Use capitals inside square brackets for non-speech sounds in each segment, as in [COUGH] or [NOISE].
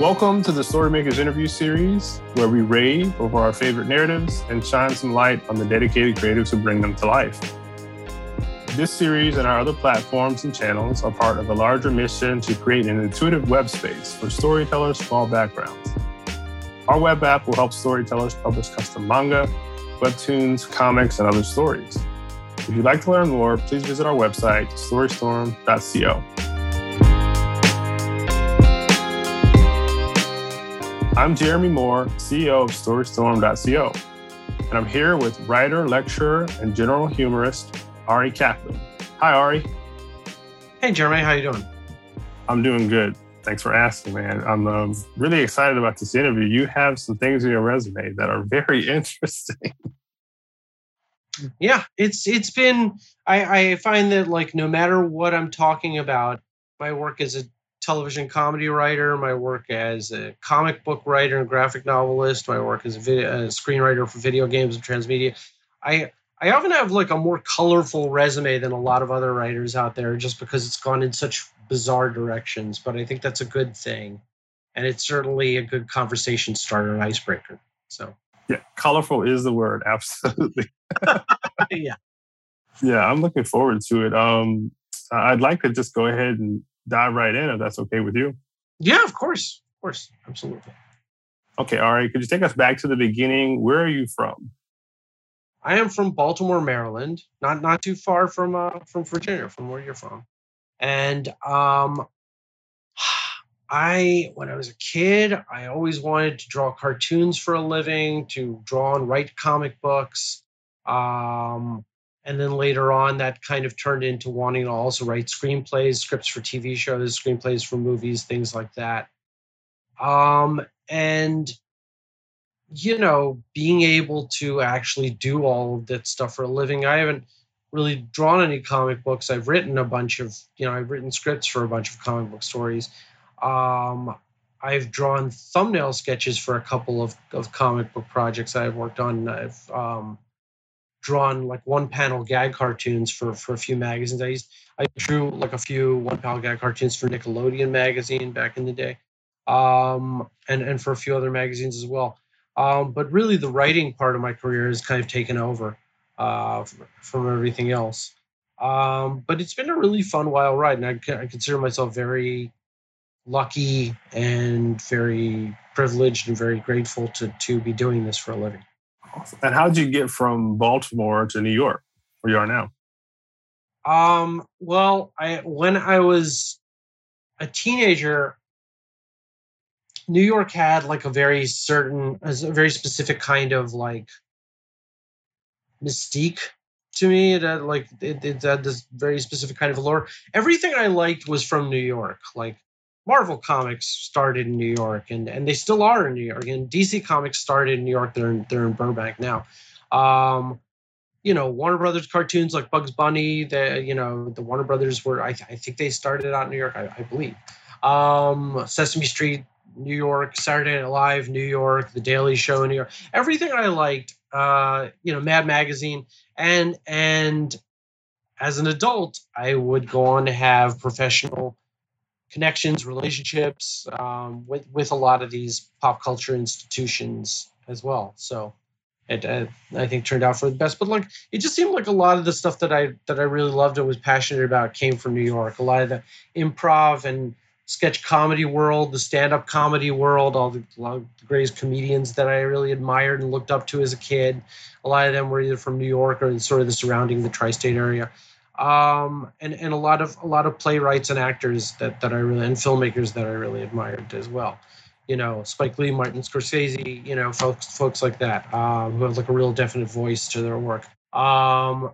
Welcome to the Storymakers interview series, where we rave over our favorite narratives and shine some light on the dedicated creatives who bring them to life. This series and our other platforms and channels are part of a larger mission to create an intuitive web space for storytellers from all backgrounds. Our web app will help storytellers publish custom manga, webtoons, comics, and other stories. If you'd like to learn more, please visit our website, storystorm.co. I'm Jeremy Moore, CEO of Storystorm.co, and I'm here with writer, lecturer, and general humorist Arie Kaplan. Hi, Arie. Hey, Jeremy. How you doing? I'm doing good. Thanks for asking, man. I'm um, really excited about this interview. You have some things in your resume that are very [LAUGHS] interesting. Yeah, it's it's been. I I find that like no matter what I'm talking about, my work as a television comedy writer, my work as a comic book writer and graphic novelist, my work as a, video, a screenwriter for video games and transmedia. I I often have like a more colorful resume than a lot of other writers out there, just because it's gone in such bizarre directions. But I think that's a good thing, and it's certainly a good conversation starter and icebreaker. So yeah, colorful is the word. [LAUGHS] Absolutely. [LAUGHS] yeah. Yeah, I'm looking forward to it. Um, I'd like to just go ahead and dive right in if that's okay with you. Yeah, of course. Of course. Absolutely. Okay, all right. Could you take us back to the beginning? Where are you from? I am from Baltimore, Maryland, not not too far from uh, from Virginia, from where you're from. And um, [SIGHS] I, when I was a kid, I always wanted to draw cartoons for a living, to draw and write comic books. Um, and then later on, that kind of turned into wanting to also write screenplays, scripts for TV shows, screenplays for movies, things like that. Um, and you know, being able to actually do all of that stuff for a living. I haven't really drawn any comic books. I've written a bunch of, you know, I've written scripts for a bunch of comic book stories. Um, I've drawn thumbnail sketches for a couple of, of comic book projects I've worked on. I've um, drawn like one panel gag cartoons for for a few magazines. I used I drew like a few one panel gag cartoons for Nickelodeon magazine back in the day, um, and and for a few other magazines as well. Um, but really, the writing part of my career has kind of taken over uh, from everything else. Um, but it's been a really fun wild ride, and I, I consider myself very lucky and very privileged and very grateful to to be doing this for a living. And how did you get from Baltimore to New York, where you are now? Um, well, I when I was a teenager, New York had like a very certain, a very specific kind of like mystique to me. It had like it, it had this very specific kind of allure. Everything I liked was from New York. Like Marvel Comics started in New York, and and they still are in New York. And DC Comics started in New York. They're in, they're in Burbank now. Um, you know, Warner Brothers cartoons like Bugs Bunny. The you know the Warner Brothers were I, I think they started out in New York. I, I believe. Um, Sesame Street, New York. Saturday Night Live, New York. The Daily Show, New York. Everything I liked. Uh, you know, Mad Magazine, and and as an adult, I would go on to have professional connections, relationships um, with with a lot of these pop culture institutions as well. So it uh, I think turned out for the best. But like it just seemed like a lot of the stuff that I that I really loved and was passionate about came from New York. A lot of the improv and sketch comedy world, the stand up comedy world, all the, the greatest comedians that I really admired and looked up to as a kid. A lot of them were either from New York or sort of the surrounding the tri-state area um, and and a lot of a lot of playwrights and actors that that I really and filmmakers that I really admired as well. You know, Spike Lee, Martin Scorsese, you know, folks folks like that um, who have like a real definite voice to their work. Um,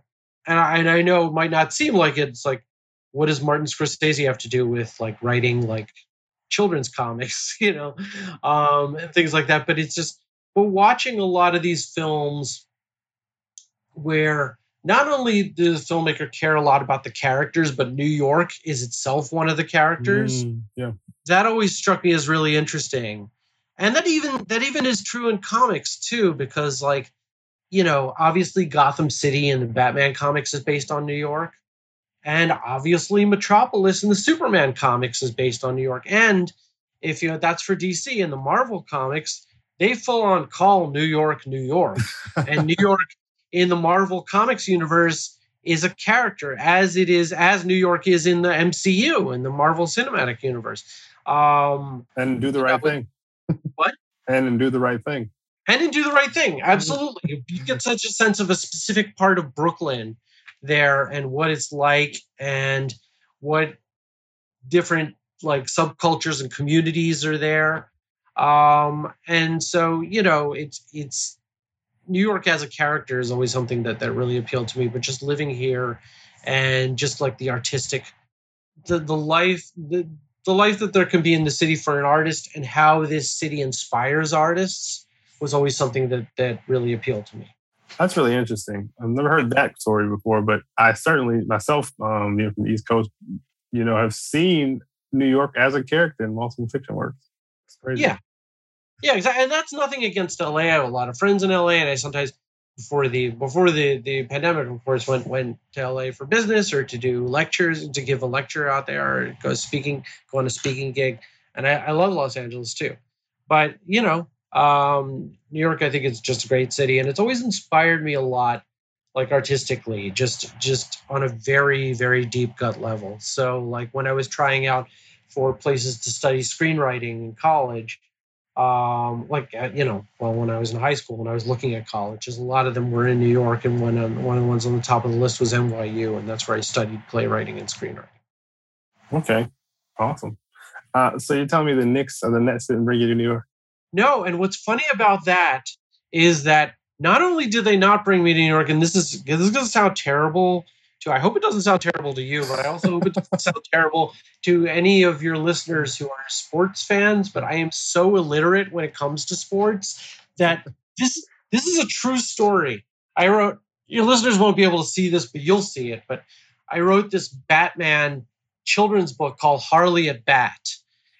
and I, and I know it might not seem like it. It's like, what does Martin Scorsese have to do with like writing like children's comics, [LAUGHS] you know, um, and things like that? But it's just, but watching a lot of these films where not only does the filmmaker care a lot about the characters, but New York is itself one of the characters. Mm, yeah. That always struck me as really interesting. And that even that even is true in comics too, because like, you know, obviously Gotham City and the Batman comics is based on New York. And obviously Metropolis and the Superman comics is based on New York. And if you know that's for DC in the Marvel comics, they full on call New York, New York, [LAUGHS] and New York in the Marvel comics universe is a character as it is as New York is in the MCU in the Marvel Cinematic Universe. Um, and do the right thing. [LAUGHS] What? and and do the right thing. And then do the right thing. Absolutely, you get such a sense of a specific part of Brooklyn there and what it's like and what different like subcultures and communities are there um and so you know it's it's new york as a character is always something that that really appealed to me but just living here and just like the artistic the the life the the life that there can be in the city for an artist and how this city inspires artists was always something that that really appealed to me that's really interesting. I've never heard that story before, but I certainly myself, um, you know, from the East Coast, you know, have seen New York as a character in multiple fiction works. It's crazy. Yeah, yeah, exactly. And that's nothing against LA. I have a lot of friends in LA, and I sometimes before the before the the pandemic, of course, went went to LA for business or to do lectures, to give a lecture out there, or go speaking, go on a speaking gig. And I, I love Los Angeles too, but you know, um, New York, I think, is just a great city, and it's always inspired me a lot, like artistically, just just on a very very deep gut level. So, like when I was trying out for places to study screenwriting in college, um, like uh, you know, well, when I was in high school, when I was looking at colleges, a lot of them were in New York, and one um, one of the ones on the top of the list was NYU, and that's where I studied playwriting and screenwriting. Okay, awesome. Uh, so you're telling me the Knicks are the Nets didn't bring you to New York? No, and what's funny about that is that not only did they not bring me to New York, and this is this is going to sound terrible to I hope it doesn't sound terrible to you, but I also hope it doesn't [LAUGHS] sound terrible to any of your listeners who are sports fans. But I am so illiterate when it comes to sports that this this is a true story. I wrote your listeners won't be able to see this, but you'll see it. But I wrote this Batman children's book called Harley at Bat.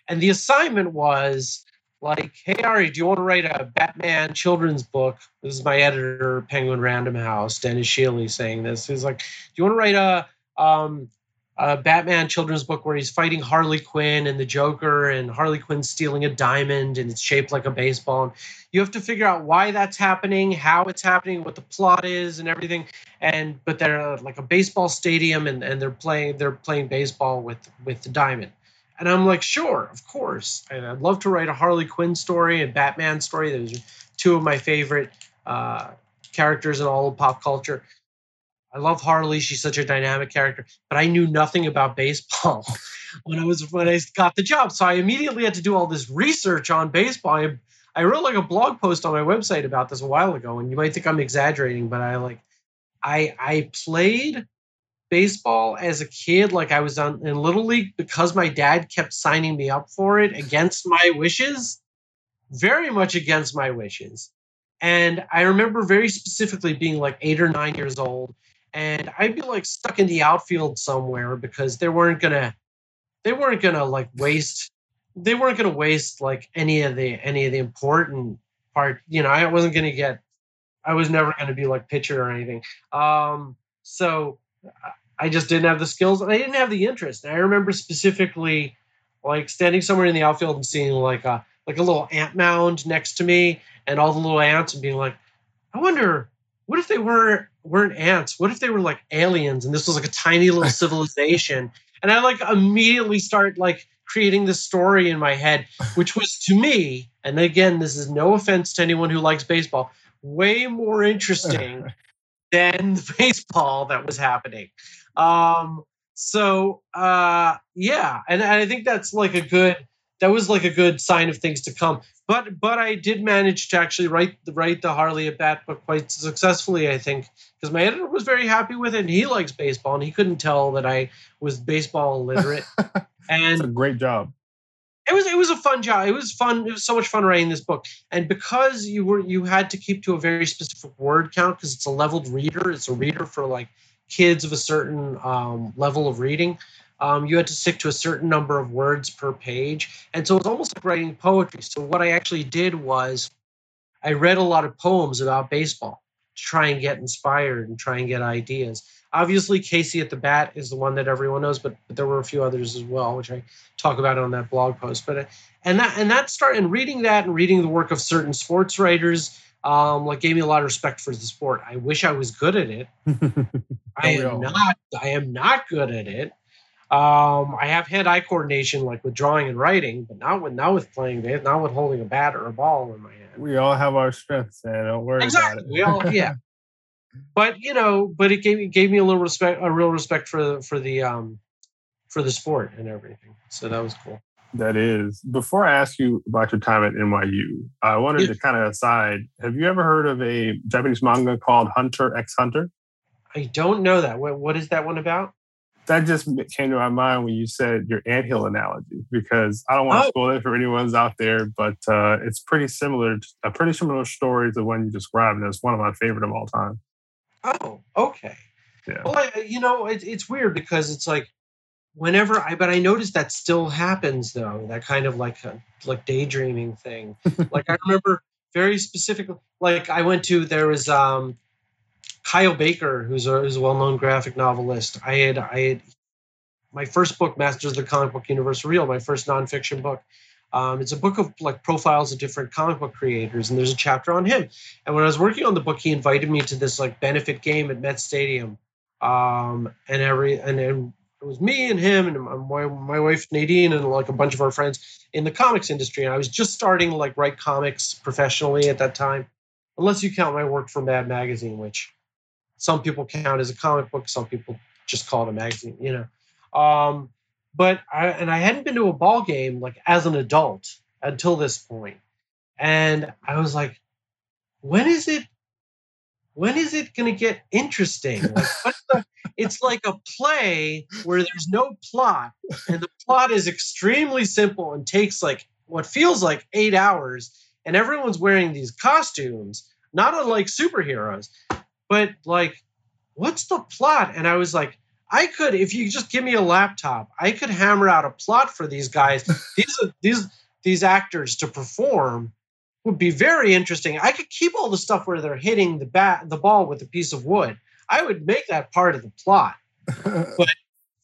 And the assignment was like, hey Arie, do you want to write a Batman children's book? This is my editor, Penguin Random House, Dennis Shealy, saying this. He's like, do you want to write a um, a Batman children's book where he's fighting Harley Quinn and the Joker, and Harley Quinn stealing a diamond, and it's shaped like a baseball. And you have to figure out why that's happening, how it's happening, what the plot is, and everything. And but they're like a baseball stadium, and, and they're playing they're playing baseball with with the diamond. And I'm like, sure, of course. And I'd love to write a Harley Quinn story, and Batman story. Those are two of my favorite uh, characters in all of pop culture. I love Harley. She's such a dynamic character, but I knew nothing about baseball [LAUGHS] when I was when I got the job. So I immediately had to do all this research on baseball. I, I wrote like a blog post on my website about this a while ago, and you might think I'm exaggerating, but I like I I played baseball as a kid like i was on in little league because my dad kept signing me up for it against my wishes very much against my wishes. And i remember very specifically being like eight or nine years old and i'd be like stuck in the outfield somewhere because they weren't gonna they weren't gonna like waste they weren't gonna waste like any of the any of the important part you know i wasn't gonna get i was never gonna be like pitcher or anything. Um so I just didn't have the skills and I didn't have the interest. And I remember specifically like standing somewhere in the outfield and seeing like a like a little ant mound next to me and all the little ants and being like, I wonder what if they were weren't ants? What if they were like aliens and this was like a tiny little [LAUGHS] civilization? And I like immediately start like creating this story in my head, which was to me, and again, this is no offense to anyone who likes baseball, way more [LAUGHS] interesting than [LAUGHS] baseball that was happening. Um, so uh, yeah, and, and I think that's like a good that was like a good sign of things to come. But but I did manage to actually write the write the Harley at bat book quite successfully, I think, because my editor was very happy with it. and He likes baseball, and he couldn't tell that I was baseball illiterate. [LAUGHS] and a great job it was it was a fun job. It was fun. It was so much fun writing this book. And because you were you had to keep to a very specific word count because it's a leveled reader. It's a reader for like kids of a certain um, level of reading. Um, you had to stick to a certain number of words per page, and so it was almost like writing poetry. So what I actually did was, I read a lot of poems about baseball, to try and get inspired and try and get ideas. Obviously, Casey at the Bat is the one that everyone knows, but, but there were a few others as well, which I talk about on that blog post. But uh, and that and that start and reading that and reading the work of certain sports writers, um, like gave me a lot of respect for the sport. I wish I was good at it. [LAUGHS] I am not. I am not good at it. Um, I have hand-eye coordination, like with drawing and writing, but not with not with playing, not with holding a bat or a ball in my hand. We all have our strengths, and don't worry exactly. about it. We all, yeah. But you know, but it gave gave me a little respect, a real respect for for the um for the sport and everything. So that was cool. That is. Before I ask you about your time at NYU, I wanted yeah. to kind of aside. Have you ever heard of a Japanese manga called Hunter x Hunter? I don't know that. What what is that one about? that just came to my mind when you said your anthill analogy because I don't want to oh. spoil it for anyone's out there, but uh, it's pretty similar, a pretty similar story to the one you described, and it's one of my favorite of all time. Oh, okay. Yeah. Well, I, you know, it, it's weird because it's like whenever I, but I noticed that still happens though. That kind of like a, like daydreaming thing. [LAUGHS] like I remember very specifically, like I went to there was um Kyle Baker, who's a, who's a well-known graphic novelist. I had I had my first book, Masters of the Comic Book Universe Revealed, my first nonfiction book. Um, it's a book of like profiles of different comic book creators, and there's a chapter on him. And when I was working on the book, he invited me to this like benefit game at Met Stadium, um, and every and, and it was me and him and my, my wife Nadine and like a bunch of our friends in the comics industry. And I was just starting to like write comics professionally at that time, unless you count my work for Mad Magazine, which some people count as a comic book. Some people just call it a magazine. You know. Um, but I and I hadn't been to a ball game like as an adult until this point, and I was like, when is it? When is it going to get interesting? Like, the, [LAUGHS] it's like a play where there's no plot, and the plot is extremely simple and takes like what feels like eight hours, and everyone's wearing these costumes, not unlike superheroes but like, what's the plot? And I was like, I could, if you just give me a laptop, I could hammer out a plot for these guys. [LAUGHS] these these these actors to perform would be very interesting. I could keep all the stuff where they're hitting the bat the ball with a piece of wood. I would make that part of the plot. [LAUGHS] but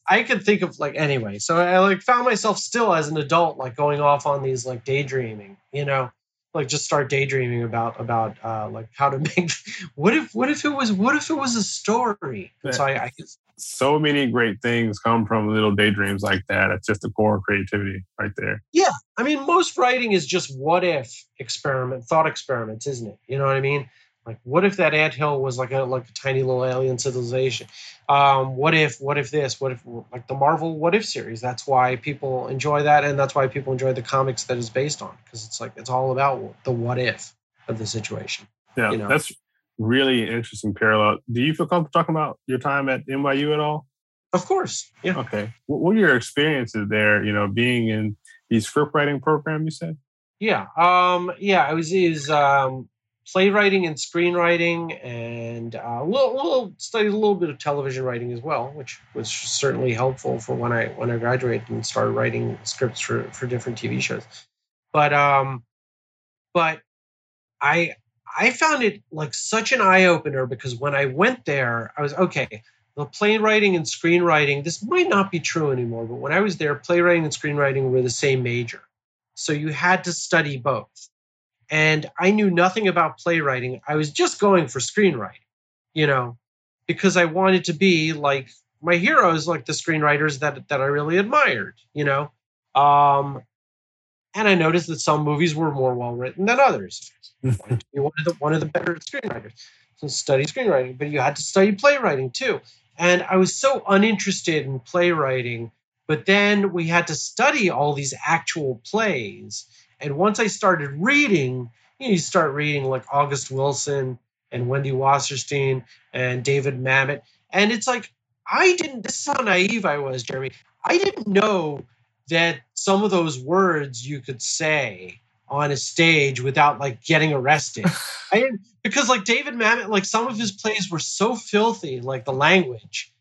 I could think of like anyway. So I like found myself still as an adult like going off on these like daydreaming, you know like just start daydreaming about about uh, like how to [LAUGHS] make what if what if it was what if it was a story so I, I so many great things come from little daydreams like that it's just the core creativity right there yeah i mean most writing is just what if experiment thought experiments isn't it you know what i mean like, what if that ant hill was like a like a tiny little alien civilization? Um, what if what if this? What if like the Marvel What If series? That's why people enjoy that, and that's why people enjoy the comics that is based on because it's like it's all about the what if of the situation. Yeah, you know? that's really interesting parallel. Do you feel comfortable talking about your time at NYU at all? Of course. Yeah. Okay. What were your experiences there? You know, being in the script writing program, you said. Yeah. Um. Yeah. I was. Is um playwriting and screenwriting, and uh, a little, little studied a little bit of television writing as well, which was certainly helpful for when I when I graduated and started writing scripts for for different TV shows. But um, but I I found it like such an eye opener because when I went there, I was okay. The playwriting and screenwriting, this might not be true anymore, but when I was there, playwriting and screenwriting were the same major. So you had to study both and I knew nothing about playwriting. I was just going for screenwriting, you know, because I wanted to be like my heroes, like the screenwriters that that I really admired, you know. Um, and I noticed that some movies were more well written than others. [LAUGHS] you wanted one of the one of the better screenwriters. So study screenwriting, but you had to study playwriting too. And I was so uninterested in playwriting, but then we had to study all these actual plays and once I started reading, you, know, you start reading like August Wilson and Wendy Wasserstein and David Mamet. And it's like, I didn't, this is how naive I was, Jeremy. I didn't know that some of those words you could say on a stage without like getting arrested. [LAUGHS] I because like David Mamet, like some of his plays were so filthy, like the language.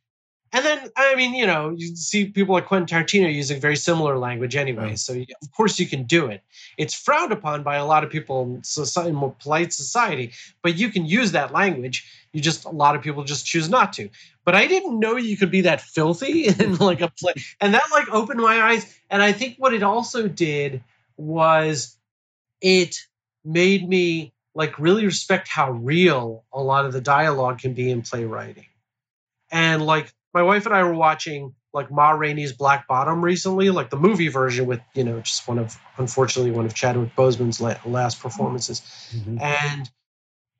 And then I mean, you know, you see people like Quentin Tarantino using very similar language anyway. Yeah. So of course you can do it. It's frowned upon by a lot of people in society, in more polite society, but you can use that language. You just a lot of people just choose not to. But I didn't know you could be that filthy [LAUGHS] in like a play, and that like opened my eyes. And I think what it also did was it made me like really respect how real a lot of the dialogue can be in playwriting. And like my wife and I were watching like Ma Rainey's Black Bottom recently, like the movie version with, you know, just one of, unfortunately, one of Chadwick Boseman's last performances. Mm-hmm. And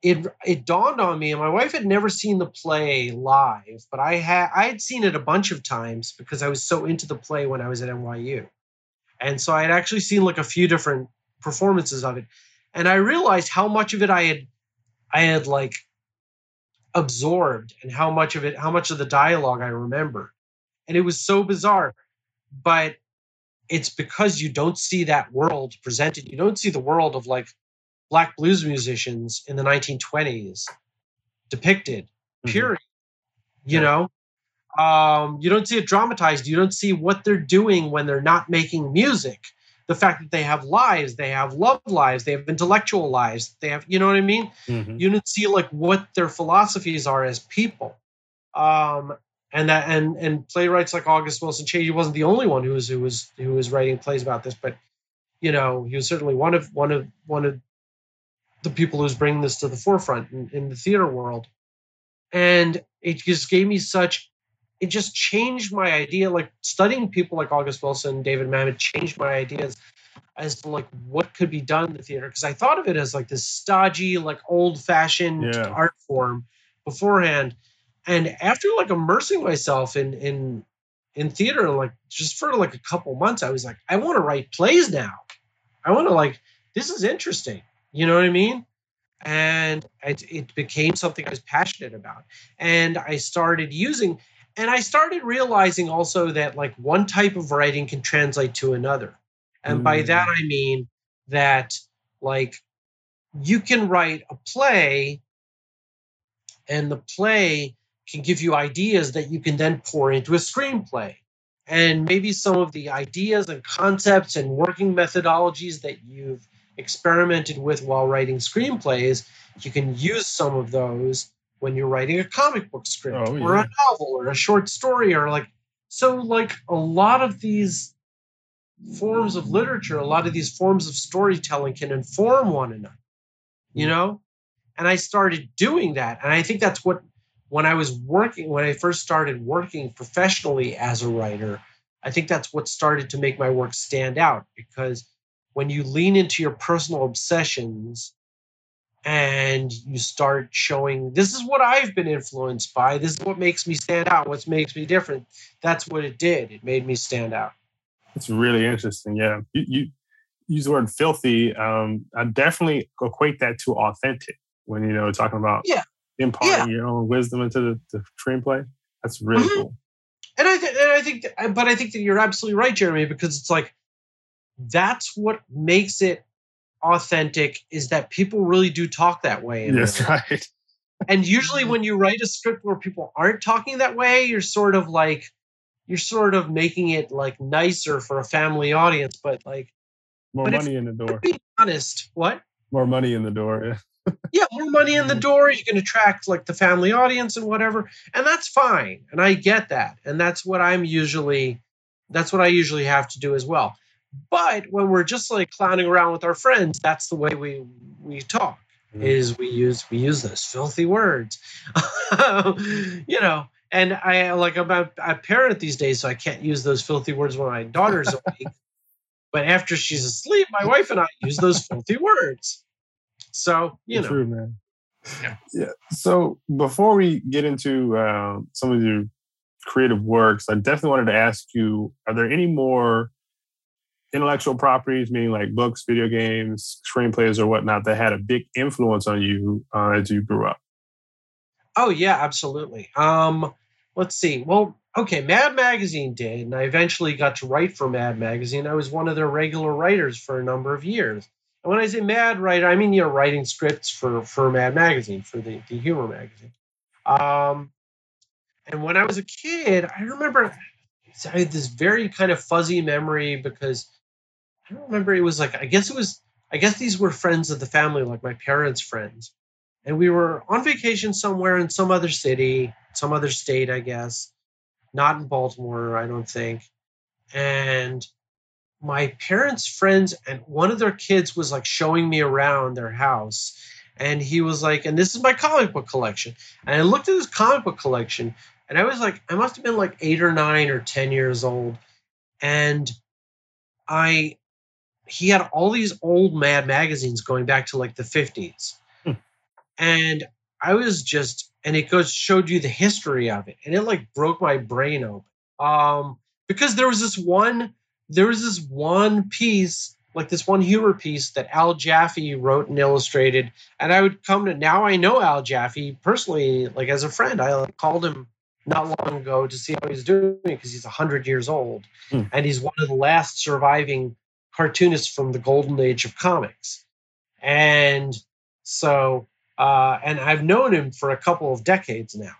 it it dawned on me, and my wife had never seen the play live, but I had I had seen it a bunch of times because I was so into the play when I was at NYU. And so I had actually seen like a few different performances of it. And I realized how much of it I had I had like absorbed and how much of it how much of the dialogue I remember. And it was so bizarre. But it's because you don't see that world presented. You don't see the world of like black blues musicians in the 1920s depicted Mhm. period you Yeah. know um, you don't see it dramatized you don't see what they're doing when they're not making music the fact that they have lives they have love lives they have intellectual lives they have you know what i mean? Mhm. you don't see like what their philosophies are as people. Um and that and and playwrights like august wilson chase he wasn't the only one who was who was who was writing plays about this but you know he was certainly one of one of one of the people who's bringing this to the forefront in, in the theater world. And it just gave me such it just changed my idea like studying people like august wilson david mamet changed my ideas as to like what could be done in the theater because i thought of it as like this stodgy like old fashioned Yeah. art form beforehand. And after like immersing myself in in in theater like just for like a couple months i was like i want to write plays now. I want to like this is interesting. You know what i mean? And it, it became something i was passionate about. And i started using and i started realizing also that like one type of writing can translate to another and by Mm. that i mean that like you can write a play and the play can give you ideas that you can then pour into a screenplay and maybe some of the ideas and concepts and working methodologies that you've experimented with while writing screenplays you can use some of those when you're writing a comic book script Oh, or yeah. a novel or a short story or like so like a lot of these forms of literature a lot of these forms of storytelling can inform one another you mm. know and i started doing that and i think that's what when i was working when i first started working professionally as a writer i think that's what started to make my work stand out because when you lean into your personal obsessions and you start showing this is what i've been influenced by this is what makes me stand out what makes me different that's what it did it made me stand out It's really interesting. Yeah, you, you use the word filthy. Um, I definitely equate that to authentic when you know talking about Yeah. imparting your own wisdom into the, the screenplay. That's really Mhm. cool. and I, th- and I think, that, but I think that you're absolutely right, Jeremy, because it's like that's what makes it authentic is that people really do talk that way. Yes, right. And usually, when you write a script where people aren't talking that way, you're sort of like you're sort of making it like nicer for a family audience. But like, More But if- money in the door. be honest, what? More money in the door. Yeah. yeah, more money in the door. You can attract like the family audience and whatever, and that's fine. And I get that, and that's what I'm usually, that's what I usually have to do as well. But when we're just like clowning around with our friends, that's the way we we talk. Mhm. Is we use we use those filthy words, [LAUGHS] you know. And I like I'm a, a parent these days, so I can't use those filthy words when my daughter's [LAUGHS] awake. But after she's asleep, my wife and I use those filthy words. So you know. True, man. Yeah. Yeah. So before we get into uh, some of your creative works, I definitely wanted to ask you: Are there any more intellectual properties, meaning like books, video games, screenplays, or whatnot, that had a big influence on you uh, as you grew up? Oh yeah, absolutely. Um, let's see. Well, okay, Mad Magazine did, and I eventually got to write for Mad Magazine. I was one of their regular writers for a number of years. And when I say Mad writer, I mean you're writing scripts for for Mad Magazine for the the humor magazine. Um, And when I was a kid, I remember I had this very kind of fuzzy memory because I don't remember. It was like I guess it was I guess these were friends of the family, like my parents' friends, and we were on vacation somewhere in some other city, some other state, I guess, not in Baltimore, I don't think. And my parents' friends and one of their kids was like showing me around their house. And he was like, and this is my comic book collection. And I looked at his comic book collection and I was like, I must have been like eight or nine or 10 years old. And I, he had all these old Mad magazines going back to like the 50s. Hmm. And I was just, and it goes showed you the history of it. And it like broke my brain open. Um, because there was this one, there was this one piece like this one humor piece that Al Jaffee wrote and illustrated. And I would come to now I know Al Jaffee personally, like as a friend. I called him not long ago to see how he's doing because he's 100 years old mm. and he's one of the last surviving cartoonists from the golden age of comics and so uh, and i've known him for a couple of decades now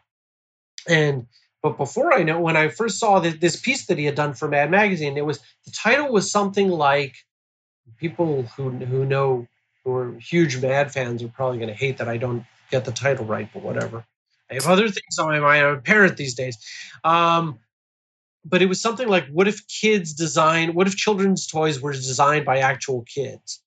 and but before i know when i first saw the, this piece that he had done for mad magazine it was the title was something like people who who know who are huge mad fans are probably going to hate that i don't get the title right but whatever I have other things on my mind. I'm a parent these days. Um, but it was something like, what if kids design, what if children's toys were designed by actual kids?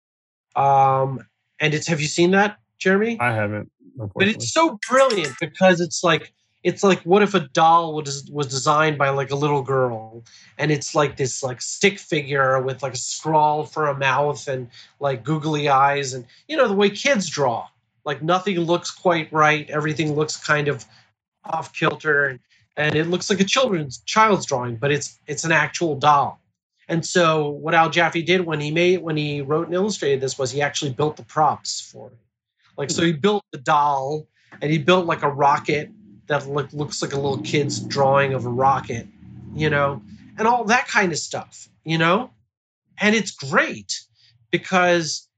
Um, and it's, have you seen that, Jeremy? I haven't. But it's so brilliant because it's like, it's like what if a doll was was designed by like a little girl and it's like this like stick figure with like a scrawl for a mouth and like googly eyes and you know the way kids draw like nothing looks quite right. Everything looks kind of off kilter, and, and it looks like a children's child's drawing, but it's it's an actual doll. And so what Al Jaffee did when he made when he wrote and illustrated this was he actually built the props for it. Like so he built the doll and he built like a rocket that look, looks like a little kid's drawing of a rocket, you know, and all that kind of stuff, you know? And it's great because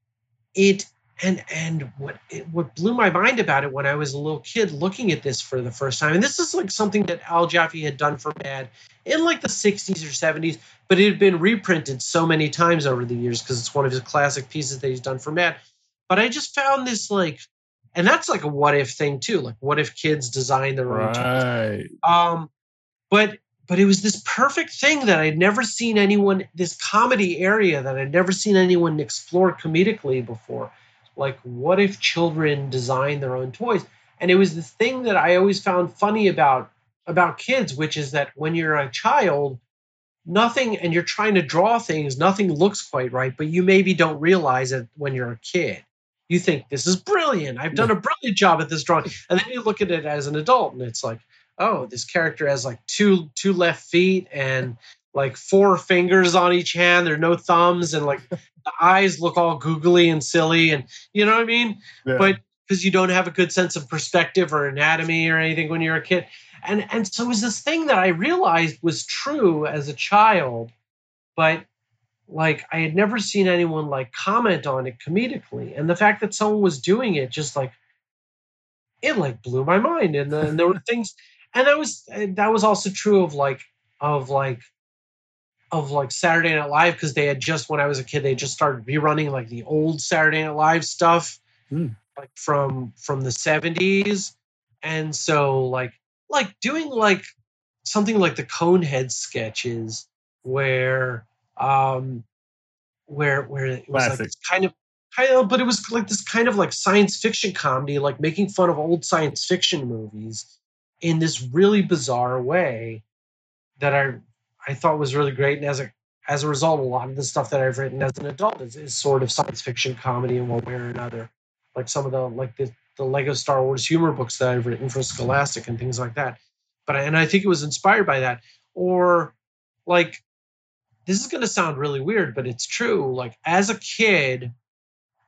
it and and what it, what blew my mind about it when I was a little kid looking at this for the first time, and this is like something that Al Jaffee had done for Mad in like the 60s or 70s, but it had been reprinted so many times over the years because it's one of his classic pieces that he's done for Mad. But I just found this like, and that's like a what if thing too. Like, what if kids design their own? Right. Um, but but it was this perfect thing that I'd never seen anyone this comedy area that I'd never seen anyone explore comedically before like what if children design their own toys? And it was the thing that i always found funny about about kids which is that when you're a child nothing and you're trying to draw things nothing looks quite right but you maybe don't realize it when you're a kid. You think this is brilliant. I've done a brilliant job at this drawing. And then you look at it as an adult and it's like oh this character has like two two left feet and like four fingers on each hand. There are no thumbs and like the eyes look all googly and silly and you know what I mean? Yeah. But because you don't have a good sense of perspective or anatomy or anything when you're a kid. And and so it was this thing that I realized was true as a child, but like I had never seen anyone like comment on it comedically. And the fact that someone was doing it just like it like blew my mind. And then there were [LAUGHS] things and that was that was also true of like of like of like Saturday Night Live because they had just when I was a kid they just started rerunning like the old Saturday Night Live stuff mm. like from from the 70s and so like like doing like something like the Conehead sketches where um where where it was Classic. like kind of kind of but it was like this kind of like science fiction comedy like making fun of old science fiction movies in this really bizarre way that I I thought was really great. And as a as a result, a lot of the stuff that I've written as an adult is, is sort of science fiction comedy in one way or another. Like some of the like the the Lego Star Wars humor books that I've written for Scholastic and things like that. But and I think it was inspired by that. Or like this is going to sound really weird, but it's true. Like as a kid,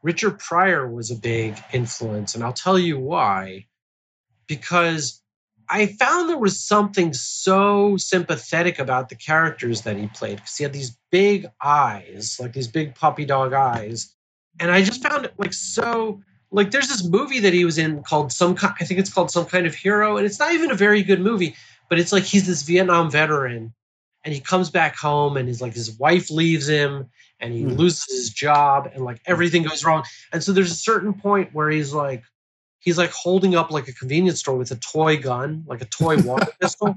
Richard Pryor was a big influence, and I'll tell you why. Because I found there was something so sympathetic about the characters that he played because he had these big eyes, like these big puppy dog eyes. And I just found it like so like there's this movie that he was in called some I think it's called some kind of hero and it's not even a very good movie, but it's like he's this Vietnam veteran and he comes back home and he's like his wife leaves him and he Hmm. loses his job and like everything goes wrong. And so there's a certain point where he's like he's like holding up like a convenience store with a toy gun, like a toy water [LAUGHS] pistol.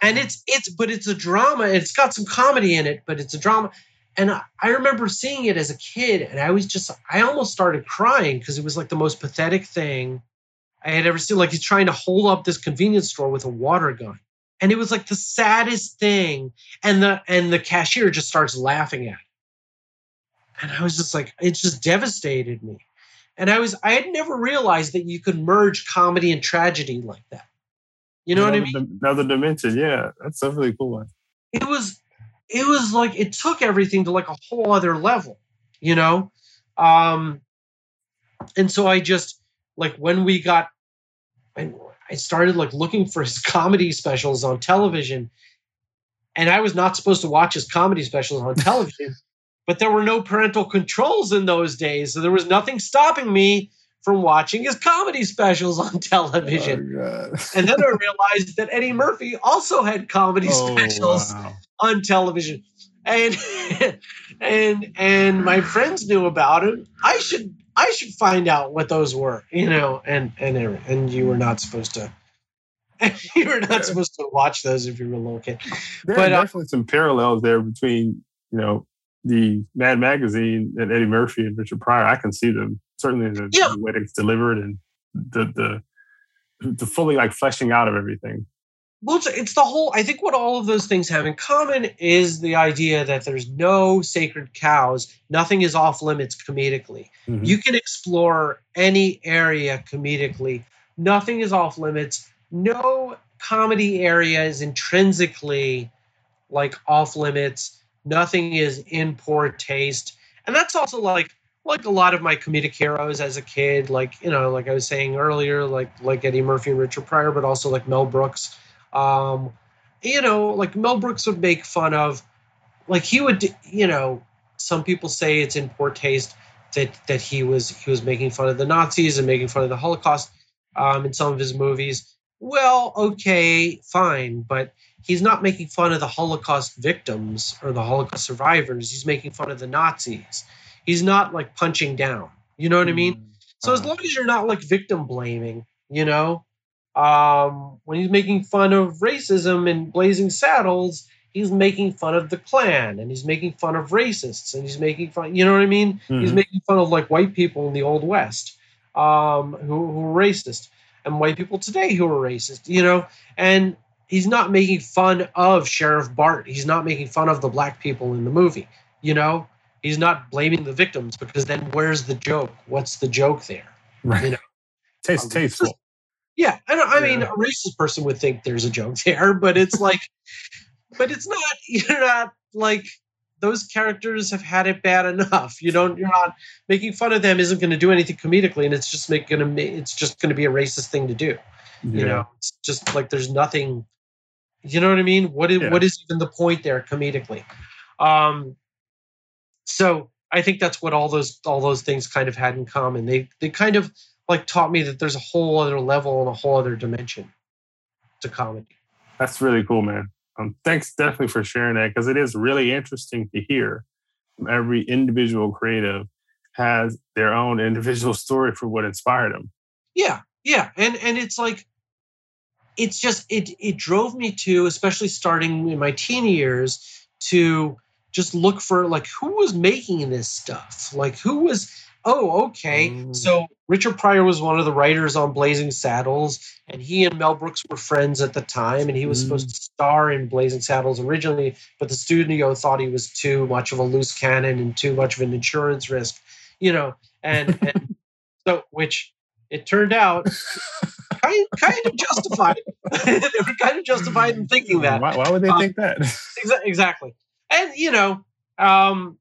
And it's it's but it's a drama. It's got some comedy in it, but it's a drama. And I, I remember seeing it as a kid, and I was just I almost started crying because it was like the most pathetic thing I had ever seen. Like he's trying to hold up this convenience store with a water gun. And it was like the saddest thing. And the and the cashier just starts laughing at it. And I was just like, it just devastated me. And I was I had never realized that you could merge comedy and tragedy like that. You know what I mean? Another Another dimension. Yeah, that's a really cool one. it was it was like it took everything to like a whole other level you know um and so i just like when we got and i started like looking for his [LAUGHS] comedy specials on television and i was not supposed to watch his comedy specials on television but there were no parental controls in those days so there was nothing stopping me from watching his comedy specials on [LAUGHS] television. Oh, God. and then i realized that eddie murphy also had comedy [LAUGHS] Oh, specials wow. on television. And [LAUGHS] and and my friends knew about it. I should i should find out what those were you know and and and you were not supposed to you were not supposed to watch those if you were a little kid. There But, are uh, definitely some parallels there between, you know, the Mad Magazine and Eddie Murphy and Richard Pryor. I can see them certainly the, Yeah. the way it's delivered and the the the fully like fleshing out of everything. well it's, it's the whole i think what all of those things have in common is the idea that there's no sacred cows nothing is off limits comedically Mhm. you can explore any area comedically nothing is off limits no comedy area is intrinsically like off limits nothing is in poor taste and that's also like like a lot of my comedic heroes as a kid like you know like i was saying earlier like like eddie murphy and richard pryor but also like mel brooks um you know like mel brooks would make fun of like he would you know some people say it's in poor taste that that he was he was making fun of the Nazis and making fun of the Holocaust um, in some of his movies. Well, okay, fine, but he's not making fun of the Holocaust victims or the Holocaust survivors. He's making fun of the Nazis. He's not like punching down. You know what I mean? So as Uh, long as you're not like victim blaming, you know, um, when he's making fun of racism in Blazing Saddles, he's making fun of the Klan and he's making fun of racists and he's making fun. You know what I mean? He's Mhm. making fun of like white people in the old West um, who, who were racist and white people today who are racist. You know, and he's not making fun of Sheriff Bart. He's not making fun of the black people in the movie. You know, he's not blaming the victims because then where's the joke? What's the joke there? right. you know. Taste Um, tasteful. Yeah, I, don't, I mean, Yeah. a racist person would think there's a joke there, [LAUGHS] but it's like, but it's not. [LAUGHS] You're not like those characters have had it bad enough. You don't. You're not making fun of them. Isn't going to do anything comedically, and it's just make, gonna. It's just going to be a racist thing to do. You know, it's just like there's nothing. You know what I mean? What is Yeah. what is even the point there comedically? Um, so I think that's what all those all those things kind of had in common. They they kind of like taught me that there's a whole other level and a whole other dimension to comedy. That's really cool, man. Um, thanks definitely for sharing that because it is really interesting to hear. Every individual creative has their own [LAUGHS] individual story for what inspired them. Yeah, yeah, and and it's like it's just it it drove me to especially starting in my teen years to just look for like who was making this stuff like who was oh okay Mm. so richard pryor was one of the writers on blazing saddles and he and mel brooks were friends at the time and he was Mm. supposed to star in blazing saddles originally but the studio thought he was too much of a loose cannon and too much of an insurance risk you know and, and [LAUGHS] so which it turned out [LAUGHS] kind, kind of justified. [LAUGHS] They were kind of justified in thinking that. Why, why would they Um, think that? Exa- exactly. And you know um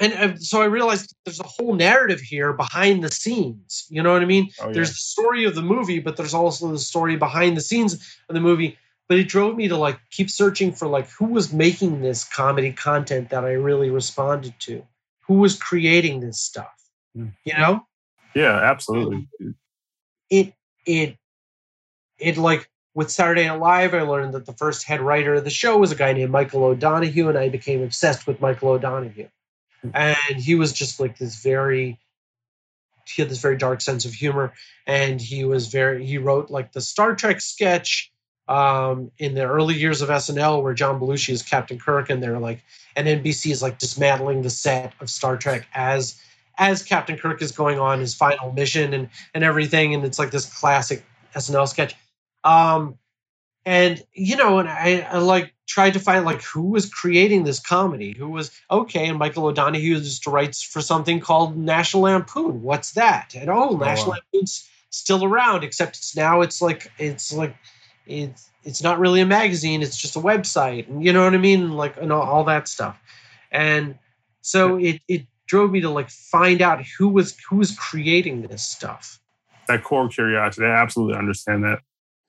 and uh, so i realized there's a whole narrative here behind the scenes. You know what i mean? Oh, yeah. there's the story of the movie but there's also the story behind the scenes of the movie. But it drove me to like keep searching for like who was making this comedy content that i really responded to? Who was creating this stuff? Hmm. you know yeah, absolutely. it it it like with Saturday Night Live, I learned that the first head writer of the show was a guy named Michael O'Donoghue, and I became obsessed with Michael O'Donoghue. And he was just like this very, he had this very dark sense of humor, and he was very, he wrote like the Star Trek sketch um, in the early years of SNL where John Belushi is Captain Kirk, and they're like, and NBC is like dismantling the set of Star Trek as as Captain Kirk is going on his final mission and and everything, and it's like this classic SNL sketch. Um, and you know, and I, I like tried to find like who was creating this comedy, who was okay. And Michael O'Donoghue used to write for something called National Lampoon. What's that? And oh, National wow. Lampoon's still around, except it's now it's like it's like it's it's not really a magazine; it's just a website, and you know what I mean, like and all, all that stuff. And so it it drove me to like find out who was who was creating this stuff. That core curiosity, I absolutely understand that.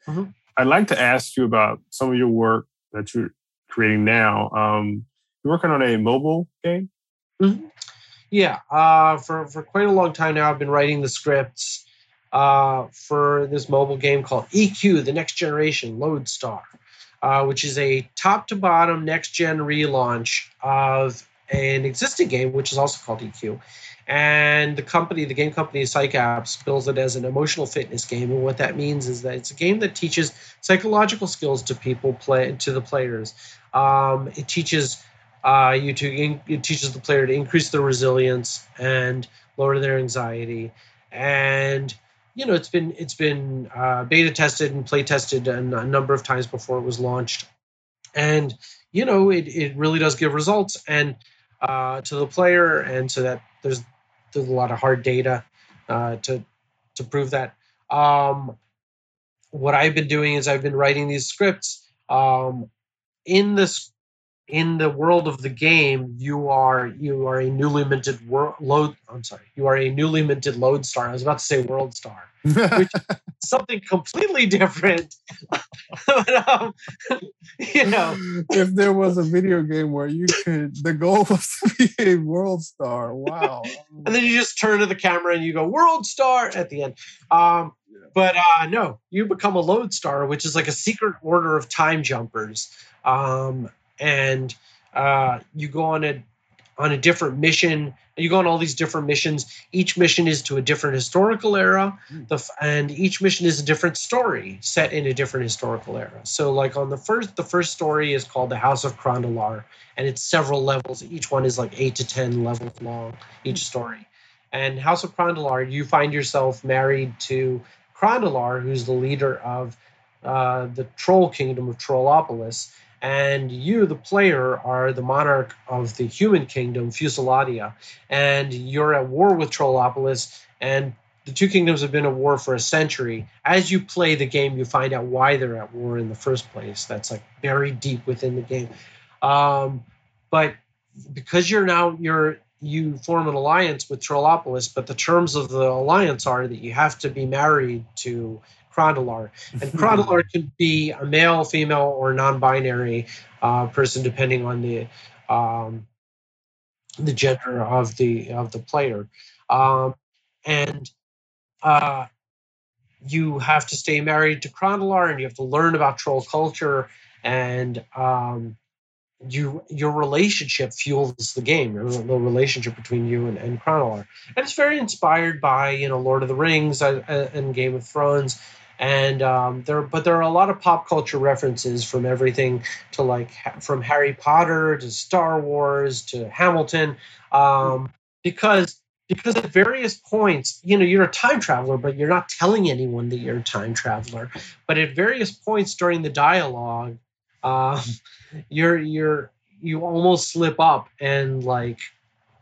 Mhm. I'd like to ask you about some of your work that you're creating now. Um, you're working on a mobile game. Yeah, uh, for for quite a long time now, I've been writing the scripts uh, for this mobile game called eQuoo: The Next Generation Lodestar, uh, which is a top to bottom next gen relaunch of an existing game, which is also called eQuoo. And the company, the game company PsycApps, bills it as an emotional fitness game. And what that means is that it's a game that teaches psychological skills to people play to the players. Um, it teaches uh, you to in, it teaches the player to increase their resilience and lower their anxiety. And you know, it's been it's been uh, beta tested and play tested a, n- a number of times before it was launched. And you know, it it really does give results and uh, to the player, and so that there's there's a lot of hard data uh, to to prove that. Um, what I've been doing is I've been writing these scripts. Um, in this in the world of the game, you are you are a newly minted wor- load. I'm sorry, you are a newly minted lodestar. I was about to say world star, which [LAUGHS] something completely different. [LAUGHS] but, um, [LAUGHS] you know, if there was a video game where you could, the goal was to be a world star. Wow. and then you just turn to the camera and you go world star at the end. Um, but uh, no, you become a lodestar, which is like a secret order of time jumpers, um, and uh, you go on a on a different mission. You go on all these different missions. Each mission is to a different historical era, the, and each mission is a different story set in a different historical era. So, like on the first, the first story is called the House of Krondalar, and it's several levels. Each one is like eight to ten levels long. Each story, and House of Krondalar, you find yourself married to Krondalar, who's the leader of uh, the troll kingdom of Trollopolis, and you, the player, are the monarch of the human kingdom, Fuseladia, and you're at war with Trollopolis, and the two kingdoms have been at war for a century. As you play the game, you find out why they're at war in the first place. That's like buried deep within the game. Um, but because you're now you're you form an alliance with Trollopolis, but the terms of the alliance are that you have to be married to Krondalar. And [LAUGHS] Krondalar can be a male, female, or non-binary uh, person, depending on the um, the gender of the of the player. Um, and uh, you have to stay married to Krondalar, and you have to learn about troll culture and um, you your relationship fuels the game the relationship between you and, and Krondalar. and it's very inspired by you know Lord of the Rings uh, uh, and Game of Thrones and um, there but there are a lot of pop culture references from everything to like from Harry Potter to Star Wars to Hamilton um, because because at various points you know you're a time traveler but you're not telling anyone that you're a time traveler but at various points during the dialogue um, you're you're you almost slip up and like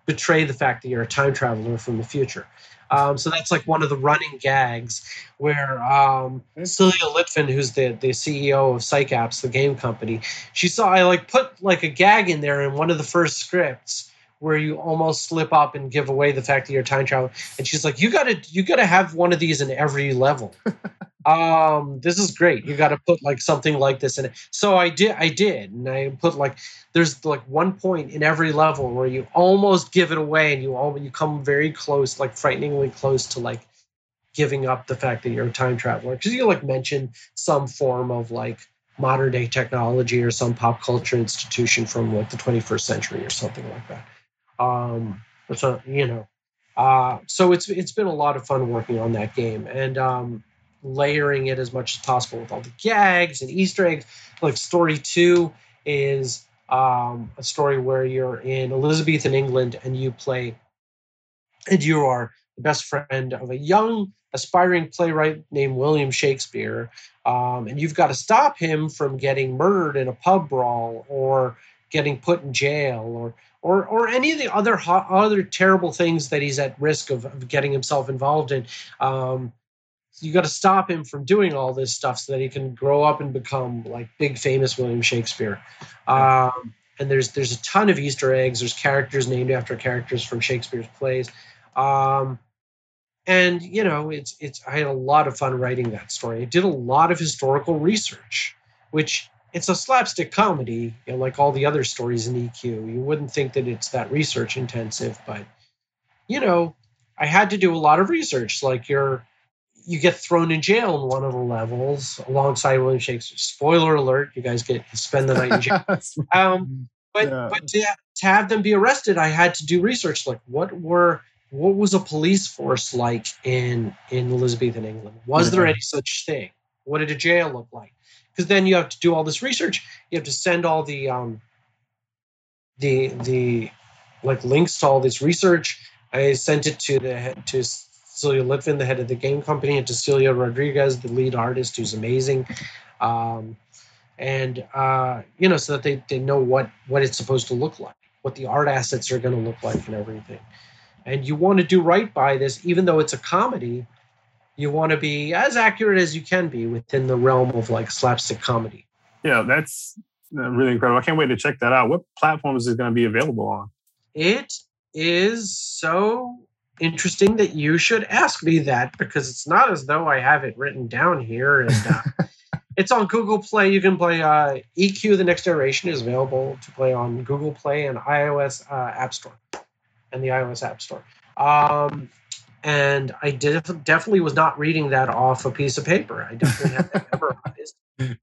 betray the fact that you're a time traveler from the future. Um, so that's like one of the running gags where um, Silja Litvin, who's the, the CEO of PsycApps, the game company, she saw I like put like a gag in there in one of the first scripts where you almost slip up and give away the fact that you're time traveler. And she's like, you gotta you gotta have one of these in every level. [LAUGHS] um this is great. You got to put like something like this in it. So i did i did and i put like there's like one point in every level where you almost give it away and you all you come very close like frighteningly close to like giving up the fact that you're a time traveler. Because you like mention some form of like modern day technology or some pop culture institution from like the 21st century or something like that. Um, so you know, uh, so it's it's been a lot of fun working on that game and um, layering it as much as possible with all the gags and Easter eggs. Like story two is um, a story where you're in Elizabethan England and you play, and you are the best friend of a young aspiring playwright named William Shakespeare, um, and you've got to stop him from getting murdered in a pub brawl or getting put in jail or or or any of the other other terrible things that he's at risk of, of getting himself involved in. Um, you got to stop him from doing all this stuff so that he can grow up and become like big famous William Shakespeare. Um, and there's there's a ton of Easter eggs. There's characters named after characters from Shakespeare's plays. Um, and you know, it's it's I had a lot of fun writing that story. I did a lot of historical research, which it's a slapstick comedy, you know, like all the other stories in eQuoo. You wouldn't think that it's that research intensive, but you know, I had to do a lot of research. Like you're you get thrown in jail in one of the levels alongside William Shakespeare. Spoiler alert: you guys get spend the night in jail. [LAUGHS] um, but yeah. but to, to have them be arrested, I had to do research. Like, what were what was a police force like in in Elizabethan England? Was mm-hmm. there any such thing? What did a jail look like? Because then you have to do all this research. You have to send all the um, the the like links to all this research. I sent it to the to Cecilia Litvin, the head of the game company, and to Celia Rodriguez, the lead artist, who's amazing. Um, and uh, you know, so that they, they know what what it's supposed to look like, what the art assets are going to look like, and everything. And you want to do right by this, even though it's a comedy. You want to be as accurate as you can be within the realm of like slapstick comedy. Yeah, that's uh, really incredible. I can't wait to check that out. What platforms is it going to be available on? It is so interesting that you should ask me that because it's not as though I have it written down here. And uh, [LAUGHS] it's on Google Play. You can play uh, eQuoo. The next generation is available to play on Google Play and iOS uh, App Store, and the iOS App Store. Um, and I did, definitely was not reading that off a piece of paper. I definitely had that [LAUGHS] memorized.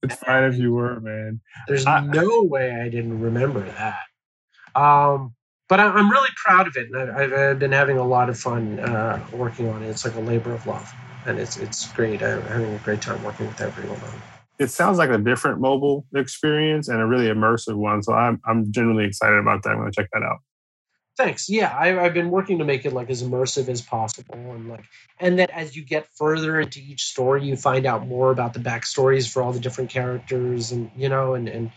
It's fine if you were, man. There's I, no way I didn't remember that. Um, but I'm really proud of it, and I've, been having a lot of fun uh, working on it. It's like a labor of love, and it's it's great. I'm having a great time working with everyone on it. It sounds like a different mobile experience and a really immersive one. So I'm I'm genuinely excited about that. I'm going to check that out. Thanks. Yeah, I, have been working to make it like as immersive as possible, and like, and that as you get further into each story, you find out more about the backstories for all the different characters, and you know, and and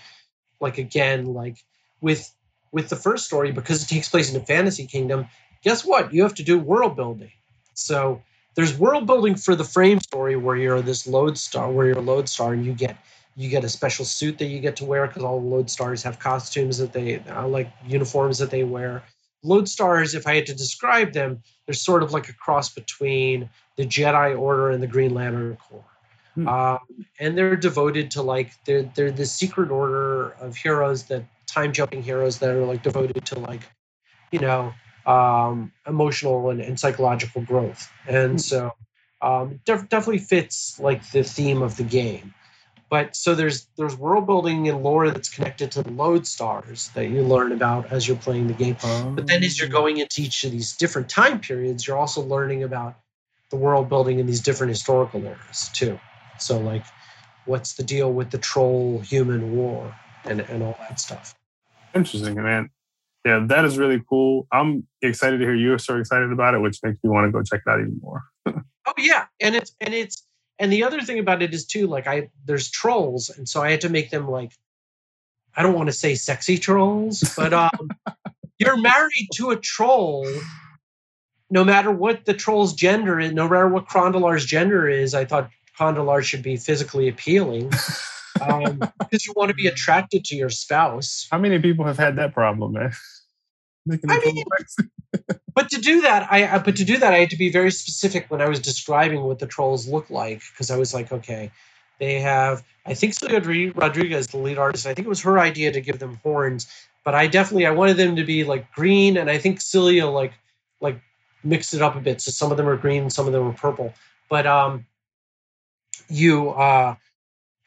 like again, like with with the first story, because it takes place in a fantasy kingdom, guess what? You have to do world building. So there's world building for the frame story where you're this lodestar, where you're a lodestar, and you get you get a special suit that you get to wear because all the lodestars have costumes that they uh, like uniforms that they wear. Lodestars, if I had to describe them, they're sort of like a cross between the Jedi Order and the Green Lantern Corps. Hmm. Um, and they're devoted to like they're they're the secret order of heroes that time jumping heroes that are like devoted to like you know um, emotional and, and, psychological growth and hmm. so um, def- definitely fits like the theme of the game but so there's there's world building and lore that's connected to the lodestars that you learn about as you're playing the game oh. but then as you're oh. going into each of these different time periods you're also learning about the world building in these different historical eras too so like what's the deal with the troll human war and, and all that stuff Interesting, man. Yeah, that is really cool. I'm excited to hear you're so excited about it, which makes me want to go check it out even more. [LAUGHS] oh yeah, and it's and it's and the other thing about it is too, like I there's trolls, and so I had to make them like I don't want to say sexy trolls, but um, [LAUGHS] you're married to a troll. No matter what the troll's gender is, no matter what Krondalar's gender is, I thought Krondalar should be physically appealing [LAUGHS] um, [LAUGHS] because you want to be attracted to your spouse. How many people have had that problem, man? [LAUGHS] I mean, [LAUGHS] but to do that, I but to do that, I had to be very specific when I was describing what the trolls look like because I was like, okay, they have. I think Celia Rodriguez, the lead artist, I think it was her idea to give them horns, but I definitely I wanted them to be like green, and I think Celia like like mixed it up a bit, so some of them are green, some of them are purple. but um, you uh,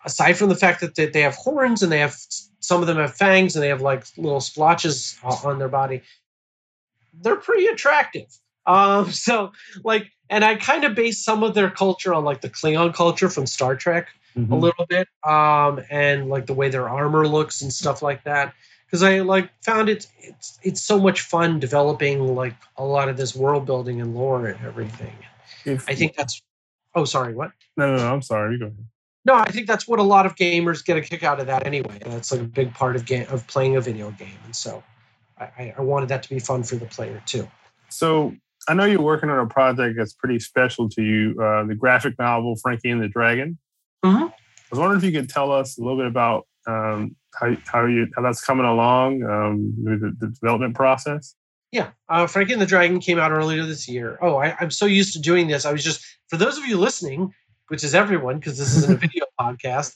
aside from the fact that they, they have horns and they have some of them have fangs and they have like little splotches on their body, they're pretty attractive. Um, [LAUGHS] so like, and I kind of base some of their culture on like the Klingon culture from Star Trek mm-hmm. a little bit, um, and like the way their armor looks and stuff like that. Because I like found it it's it's so much fun developing like a lot of this world building and lore and everything. If, I think that's. Oh, sorry. What? No, no, no. I'm sorry. You go ahead. No, I think that's what a lot of gamers get a kick out of that anyway. That's like a big part of game of playing a video game, and so I, I wanted that to be fun for the player too. So I know you're working on a project that's pretty special to you, uh, the graphic novel Frankie and the Dragon. Mm-hmm. I was wondering if you could tell us a little bit about um, how how you how that's coming along, um, the, the development process. Yeah, uh, Frankie and the Dragon came out earlier this year. Oh, I, I'm so used to doing this. I was just for those of you listening, which is everyone because this isn't a [LAUGHS] video podcast.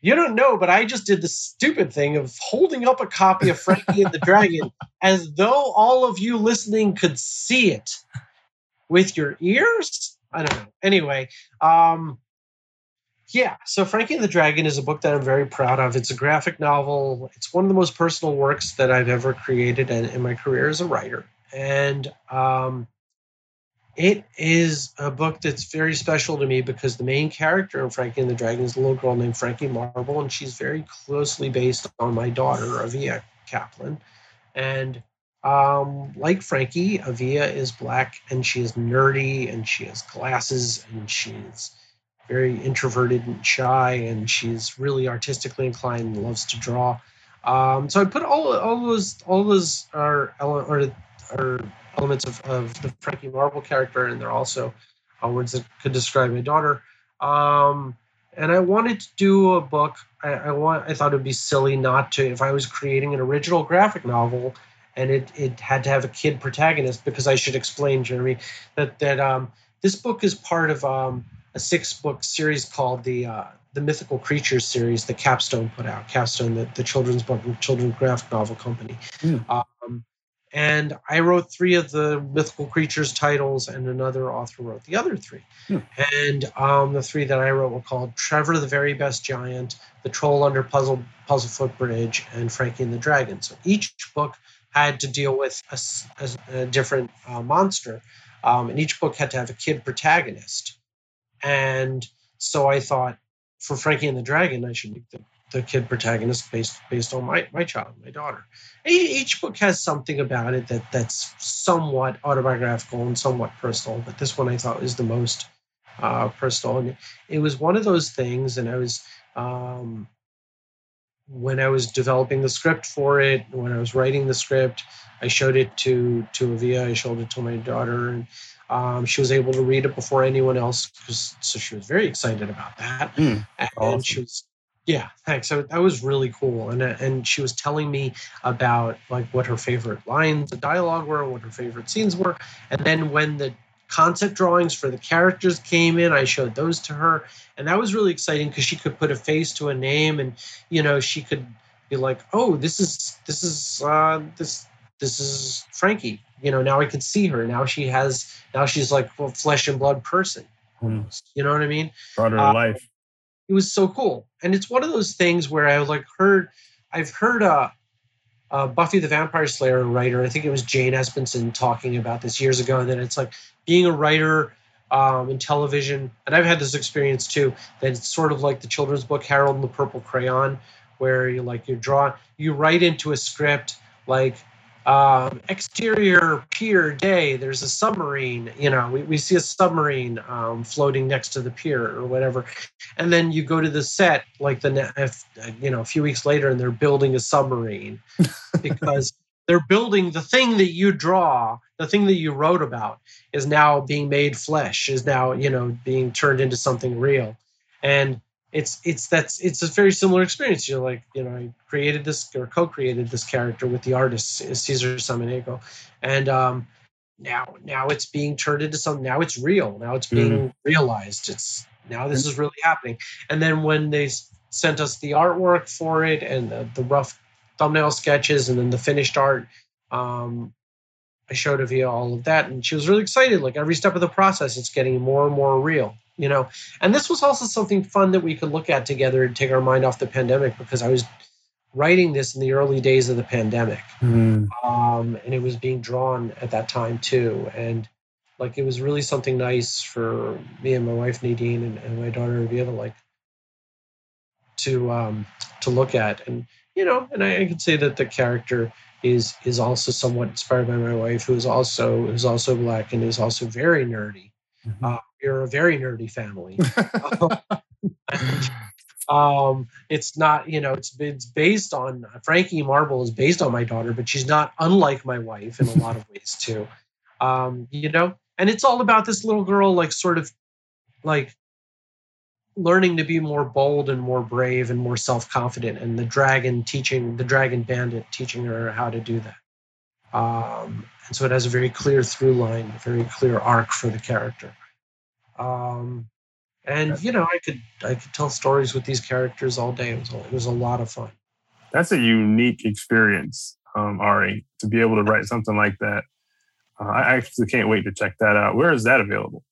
You don't know, but I just did the stupid thing of holding up a copy of Frankie and the [LAUGHS] Dragon as though all of you listening could see it with your ears. I don't know. Anyway, um, yeah, so Frankie and the Dragon is a book that I'm very proud of. It's a graphic novel. It's one of the most personal works that I've ever created in, in my career as a writer. And um, it is a book that's very special to me because the main character in Frankie and the Dragon is a little girl named Frankie Marble, and she's very closely based on my daughter, Avia Kaplan. And um, like Frankie, Avia is black and she is nerdy and she has glasses and she's very introverted and shy and she's really artistically inclined and loves to draw. Um, so I put all all those all those are are, are elements of, of the Frankie Marble character, and they're also uh, words that could describe my daughter. Um, and I wanted to do a book. I, I, want. I thought it would be silly not to if I was creating an original graphic novel, and it it had to have a kid protagonist because I should explain, Jeremy, that that um, this book is part of um, a six book series called the uh, the Mythical Creatures series that Capstone put out. Capstone, the, the children's book, children's graphic novel company. Mm. Um, and I wrote three of the mythical creatures titles, and another author wrote the other three. Hmm. And um, the three that I wrote were called Trevor, the Very Best Giant, The Troll Under Puzzle Puzzlefoot Bridge, and Frankie and the Dragon. So each book had to deal with a, a, a different uh, monster, um, and each book had to have a kid protagonist. And so I thought, for Frankie and the Dragon, I should make the the kid protagonist based based on my my child, my daughter. Each book has something about it that that's somewhat autobiographical and somewhat personal, but this one I thought was the most uh, personal, and it was one of those things. And I was um, when I was developing the script for it, when I was writing the script, I showed it to to Avia. I showed it to my daughter, and um, she was able to read it before anyone else, so she was very excited about that. Mm, and awesome. she was yeah, thanks. So that was really cool, and uh, and she was telling me about like what her favorite lines the dialogue were, what her favorite scenes were, and then when the concept drawings for the characters came in, I showed those to her, and that was really exciting because she could put a face to a name, and you know she could be like, oh, this is this is uh, this this is Frankie. You know, now I can see her. Now she has now she's like a flesh and blood person. Almost. You know what I mean? Brought her to uh, life it was so cool. And it's one of those things where I like heard, I've heard uh, uh, Buffy the Vampire Slayer writer, I think it was Jane Espenson talking about this years ago, and that it's like being a writer um, in television, and I've had this experience too, that it's sort of like the children's book Harold and the Purple Crayon, where you like you draw, you write into a script like um, exterior pier day there's a submarine you know we, we see a submarine um, floating next to the pier or whatever. And then you go to the set like the if, you know a few weeks later and they're building a submarine [LAUGHS] because they're building the thing that you draw the thing that you wrote about is now being made flesh is now you know being turned into something real. And it's it's that's it's a very similar experience. You're like, you know, I created this or co-created this character with the artist Caesar Samaniego, and um, now now it's being turned into something. Now it's real. Now it's being mm-hmm. realized. It's now this is really happening. And then when they sent us the artwork for it and the, the rough thumbnail sketches and then the finished art, um, I showed Avia all of that, and she was really excited. Like every step of the process, it's getting more and more real, you know. And this was also something fun that we could look at together and take our mind off the pandemic because I was writing this in the early days of the pandemic, Mm. um, and it was being drawn at that time too. And like it was really something nice for me and my wife Nadine and, and my daughter Avia to like to um, to look at. And you know, and I, I could say that the character is is also somewhat inspired by my wife, who is also who's also black and is also very nerdy. Mhm. Uh, we're a very nerdy family. [LAUGHS] [LAUGHS] um, it's not, you know, it's it's based on Frankie Marble is based on my daughter, but she's not unlike my wife in a lot of ways too. Um, you know, and it's all about this little girl, like sort of like learning to be more bold and more brave and more self-confident and the dragon teaching the dragon bandit teaching her how to do that um, and so it has a very clear through line a very clear arc for the character um, and you know i could i could tell stories with these characters all day it was, a- it was a lot of fun That's a unique experience, um, Arie, to be able to write something like that. Uh, I actually can't wait to check that out. Where is that available?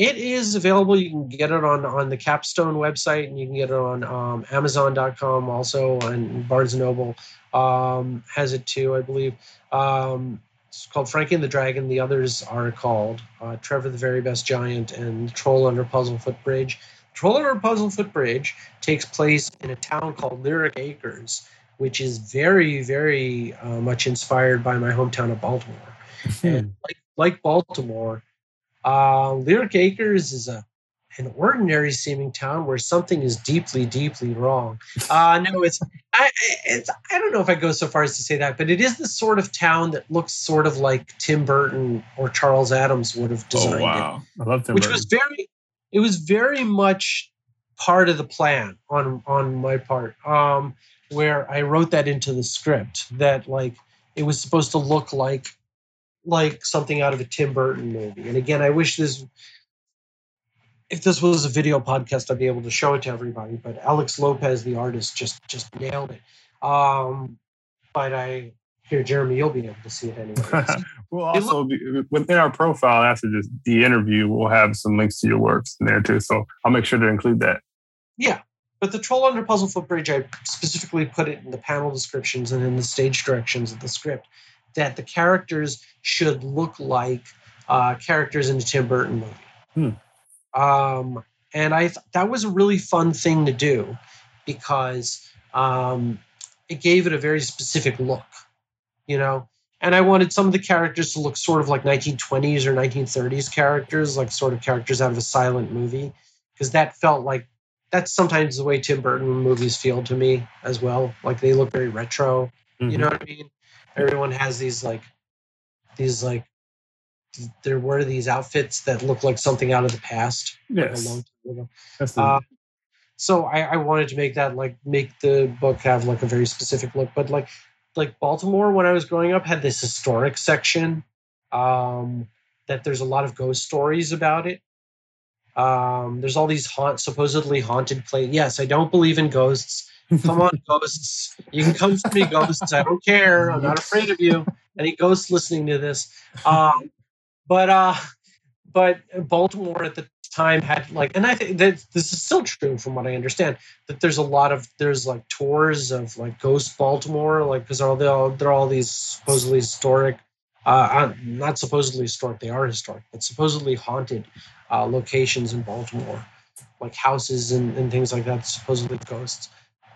It is available. You can get it on on the Capstone website, and you can get it on um, Amazon.com also, and Barnes and Noble um, has it too, I believe. Um, it's called Frankie and the Dragon. The others are called uh, Trevor the Very Best Giant and Troll Under Puzzlefoot Bridge. Troll Under Puzzlefoot Bridge takes place in a town called Lyric Acres, which is very, very uh, much inspired by my hometown of Baltimore. And like, like Baltimore, uh, Lyric Acres is a an ordinary seeming town where something is deeply, deeply wrong. Uh, no, it's I, it's I don't know if I go so far as to say that, but it is the sort of town that looks sort of like Tim Burton or Charles Addams would have designed Oh it I love Tim which Burton. was very it was very much part of the plan on on my part um where i wrote that into the script that like it was supposed to look like like something out of a tim burton movie and again i wish this if this was a video podcast i'd be able to show it to everybody but alex lopez the artist just just nailed it um but i here jeremy you'll be able to see it anyway [LAUGHS] we'll also be within our profile after this, the interview. We'll have some links to your works in there too. So I'll make sure to include that. Yeah, but the Troll Under Puzzlefoot Bridge, I specifically put it in the panel descriptions and in the stage directions of the script that the characters should look like uh, characters in a Tim Burton movie. Um, and I th- that was a really fun thing to do because um, it gave it a very specific look, you know. And I wanted some of the characters to look sort of like 1920s or 1930s characters, like sort of characters out of a silent movie, because that felt like that's sometimes the way Tim Burton movies feel to me as well. Like they look very retro. You know what I mean? Everyone has these like these like there were these outfits that look like something out of the past. like Yes. long time ago. That's the, Uh, so I, I wanted to make that like make the book have like a very specific look. But like like Baltimore when I was growing up had this historic section um, that there's a lot of ghost stories about it. Um, there's all these haunt supposedly haunted places. Yes, I don't believe in ghosts. Come on, ghosts. You can come to me, ghosts. I don't care. I'm not afraid of you. Any ghosts listening to this. Um, but uh but Baltimore at the time had like and I think that this is still true from what I understand, that there's a lot of there's like tours of like ghost Baltimore, like because all they all they're all these supposedly historic uh uh, not supposedly historic, they are historic, but supposedly haunted uh locations in Baltimore. Like houses and, and things like that, supposedly ghosts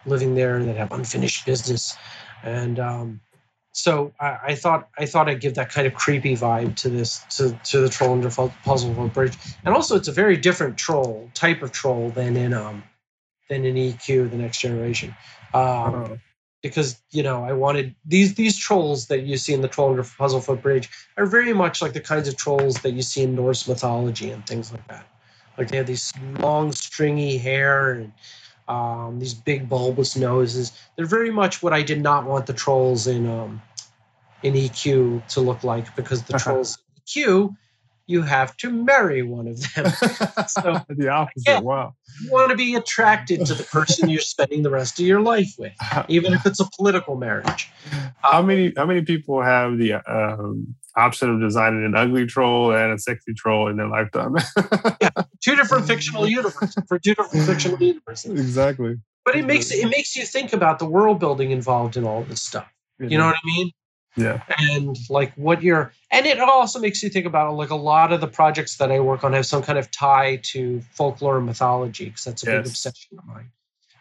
living there that have unfinished business. And um so I, I thought I thought I'd give that kind of creepy vibe to this to, to the troll under puzzle bridge, and also it's a very different troll type of troll than in um than in eQuoo the next generation, um, uh, because you know I wanted these these trolls that you see in the troll under Puzzlefoot Bridge are very much like the kinds of trolls that you see in Norse mythology and things like that. Like they have these long stringy hair and um, these big bulbous noses. They're very much what I did not want the trolls in um, in eQuoo to look like because the Uh-huh. trolls in eQuoo you have to marry one of them. [LAUGHS] so [LAUGHS] the opposite. yeah. Wow. you want to be attracted to the person you're spending the rest of your life with, [LAUGHS] even if it's a political marriage. How many how many people have the um, option of designing an ugly troll and a sexy troll in their lifetime? yeah, Two different fictional universes for two different fictional universes. exactly. But it makes it makes you think about the world building involved in all this stuff. You know what I mean? Yeah. and like what you're and it also makes you think about like a lot of the projects that i work on have some kind of tie to folklore and mythology because that's a big obsession of mine.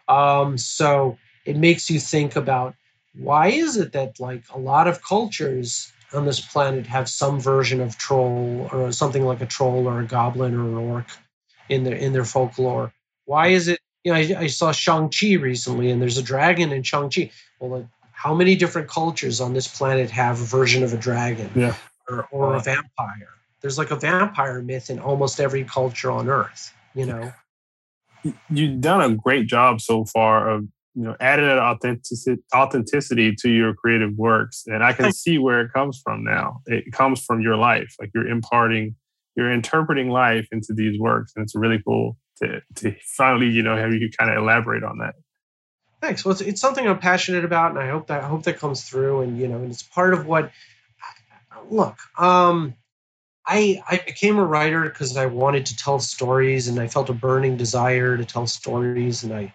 Um so it makes you think about why is it that like a lot of cultures on this planet have some version of troll or something like a troll or a goblin or an orc in their in their folklore? Why is it you know i, I saw shang-chi recently and there's a dragon in shang-chi. Well like how many different cultures on this planet have a version of a dragon Yeah. or, or Wow. a vampire? There's like a vampire myth in almost every culture on Earth, you know? You've done a great job so far of you know adding an authenticity authenticity to your creative works, and I can see where it comes from now. It comes from your life, like you're imparting, you're interpreting life into these works, and it's really cool to to finally you know have you kind of elaborate on that. Thanks. Well, it's, it's something I'm passionate about, and I hope that I hope that comes through. And you know, and it's part of what. Look, um, I I became a writer because I wanted to tell stories, and I felt a burning desire to tell stories, and I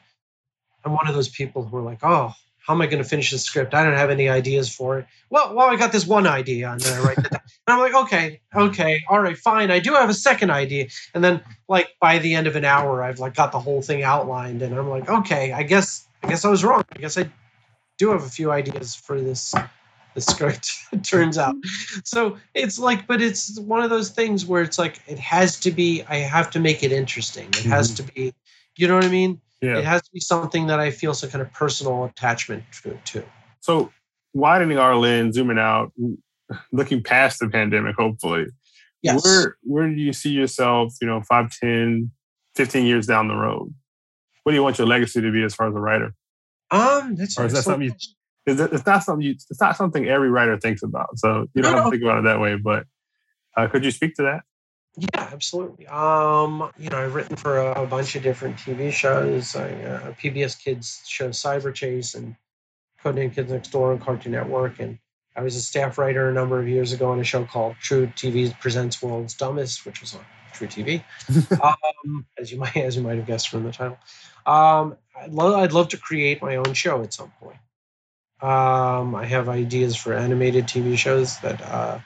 I'm one of those people who are like, oh, how am I going to finish the script? I don't have any ideas for it. Well, well, I got this one idea, and then I write that. [LAUGHS] And I'm like, okay, okay, all right, fine. I do have a second idea, and then like by the end of an hour, I've like got the whole thing outlined, and I'm like, okay, I guess I guess I was wrong. I guess I do have a few ideas for this the script. [LAUGHS] It turns out, so it's like, but it's one of those things where it's like it has to be. I have to make it interesting. It has mm-hmm. to be. You know what I mean? Yeah. It has to be something that I feel some kind of personal attachment to. to. So widening our lens, zooming out, [LAUGHS] looking past the pandemic, hopefully. Yes. Where where do you see yourself, you know, 5, 10, 15 years down the road? What do you want your legacy to be as far as a writer? um, that's Or is that something you- question. It's it's not something you, it's not something every writer thinks about. So you don't No, have to think about it that way. But uh, could you speak to that? Yeah, absolutely. Um, you know, I've written for a, a bunch of different TV shows. I, uh, PBS Kids show Cyberchase and Codename Kids Next Door on Cartoon Network, and I was a staff writer a number of years ago on a show called truTV Presents World's Dumbest, which was on truTV. [LAUGHS] um, as you might as you might have guessed from the title. Um, I'd, lo- I'd love to create my own show at some point. Um, I have ideas for animated TV shows that uh,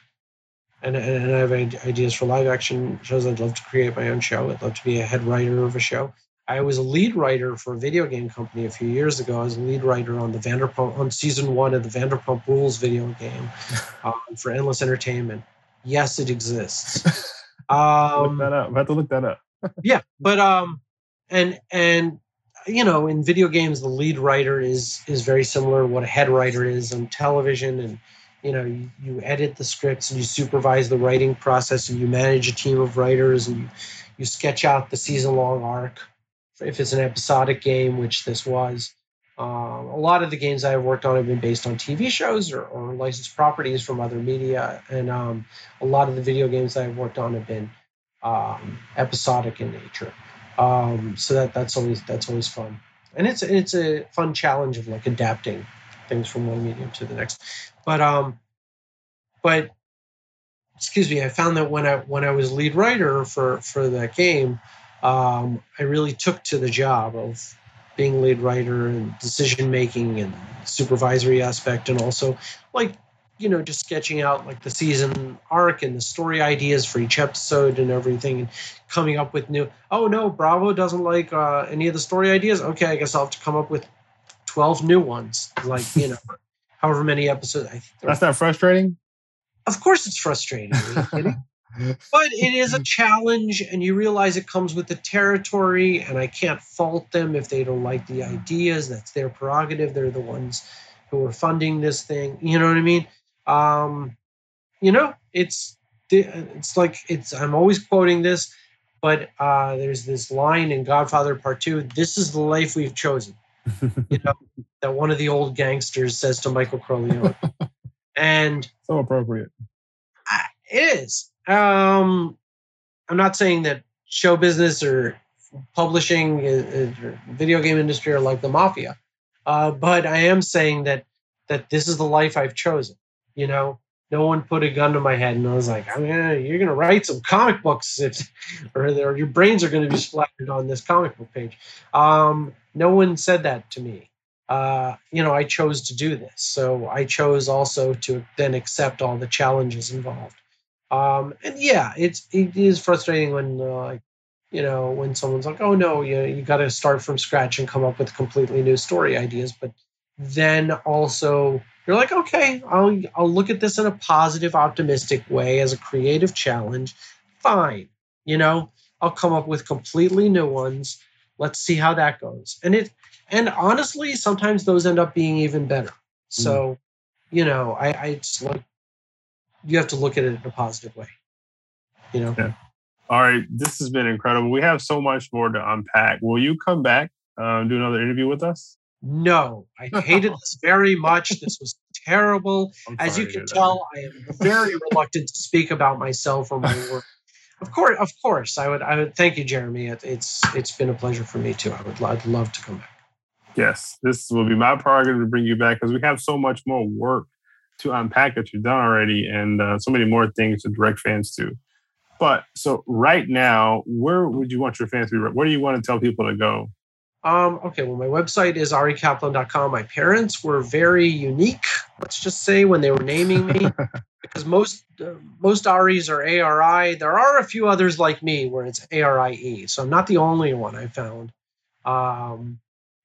and, and I have ideas for live action shows. I'd love to create my own show. I'd love to be a head writer of a show. I was a lead writer for a video game company a few years ago. I was a lead writer on the Vanderpump on season one of the Vanderpump Rules video game [LAUGHS] um, for Endless Entertainment. Yes, it exists. [LAUGHS] Um, look that up. I have to look that up. [LAUGHS] yeah but um and and you know in video games the lead writer is is very similar to what a head writer is on television and you know you, you edit the scripts and you supervise the writing process and you manage a team of writers and you, you sketch out the season long arc if it's an episodic game which this was um, a lot of the games I've worked on have been based on TV shows or, or licensed properties from other media, and um, a lot of the video games I've worked on have been um, episodic in nature. Um, so that that's always that's always fun, and it's it's a fun challenge of like adapting things from one medium to the next. But um, but excuse me, I found that when I when I was lead writer for for that game, um, I really took to the job of being lead writer and decision making and supervisory aspect, and also like you know just sketching out like the season arc and the story ideas for each episode and everything and coming up with new oh no bravo doesn't like uh, any of the story ideas okay i guess i'll have to come up with 12 new ones like you know [LAUGHS] however many episodes That's not frustrating. of course it's frustrating are you kidding? [LAUGHS] but it is a [LAUGHS] challenge and you realize it comes with the territory and i can't fault them if they don't like the ideas. That's their prerogative. They're the ones who are funding this thing. You know what i mean? Um you know it's it's like it's i'm always quoting this but uh there's this line in godfather part two this is the life we've chosen you know [LAUGHS] that one of the old gangsters says to michael corleone. [LAUGHS] And so appropriate. It is Um, I'm not saying that show business or publishing or video game industry are like the mafia, uh, but I am saying that that this is the life I've chosen. You know, no one put a gun to my head and I was like, I'm you're gonna write some comic books, if, [LAUGHS] or, or your brains are gonna be splattered on this comic book page. Um, no one said that to me. Uh, you know, I chose to do this, so I chose also to then accept all the challenges involved. Um, and yeah, it's it is frustrating when uh, like you know when someone's like, oh no, you you got to start from scratch and come up with completely new story ideas, but then also you're like, okay, I'll I'll look at this in a positive, optimistic way as a creative challenge. Fine, you know, I'll come up with completely new ones. Let's see how that goes. And it and honestly, sometimes those end up being even better. So, mm. you know, I, I just like you have to look at it in a positive way. You know. Yeah. All right, this has been incredible. We have so much more to unpack. Will you come back uh, do another interview with us? No, I hated this very much. This was [LAUGHS] terrible. As you can tell, I am very reluctant to speak about myself or my work. Of course, of course, I would. I would thank you, Jeremy. It, it's it's been a pleasure for me too. I would. I'd love to come back. Yes, this will be my prerogative to bring you back because we have so much more work to unpack that you've done already, and uh, so many more things to direct fans to. But so right now, where would you want your fans to be? Where do you want to tell people to go um, okay, well, my website is ariekaplan.com. My parents were very unique, let's just say, when they were naming me, [LAUGHS] because most uh, most Aris are ARI. There are a few others like me where it's ARIE, so I'm not the only one I found. Um,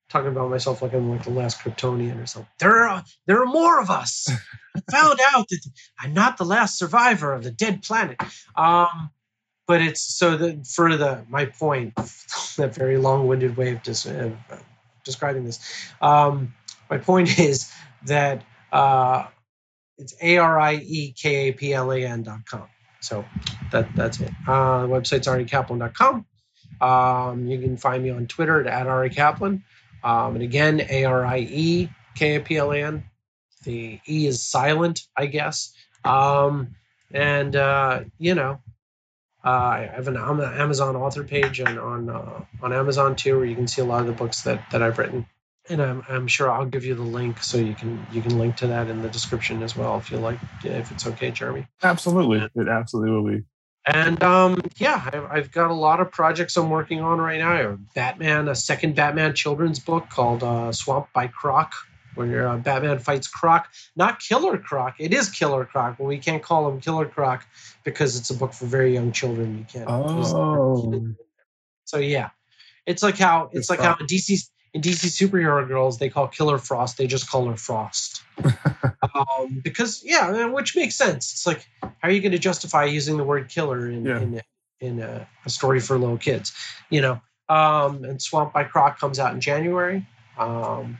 talking about myself like I'm like the last Kryptonian or something. There are there are more of us. [LAUGHS] I found out that I'm not the last survivor of the dead planet. Um, but it's so that for the my point, [LAUGHS] that very long-winded way of dis, uh, describing this. Um, my point [LAUGHS] is that uh, it's a r i e k a p l a n dot com. So that that's it. Uh, the website's ariekaplan.com. Um, you can find me on Twitter at Arie Kaplan. Um, and again, A R I E K A P L A N. The E is silent, I guess. Um, and, uh, you know, uh, I have an Amazon author page and on uh, on Amazon too, where you can see a lot of the books that, that I've written. And I'm, I'm sure I'll give you the link so you can you can link to that in the description as well if you like if it's okay, Jeremy. Absolutely, it absolutely will be. And um, yeah, I've, I've, got a lot of projects I'm working on right now. Batman, a second Batman children's book called uh, Swamp by Croc, where uh, Batman fights Croc, not Killer Croc. It is Killer Croc, but we can't call him Killer Croc because it's a book for very young children. You can't. Oh. [LAUGHS] So yeah, it's like how it's, like how in DC in DC superhero girls they call Killer Frost. They just call her Frost. [LAUGHS] um, because yeah, which makes sense. It's like how are you going to justify using the word killer in yeah. in, in a, a, story for little kids? You know. Um, and Swamp by Croc comes out in January. Um,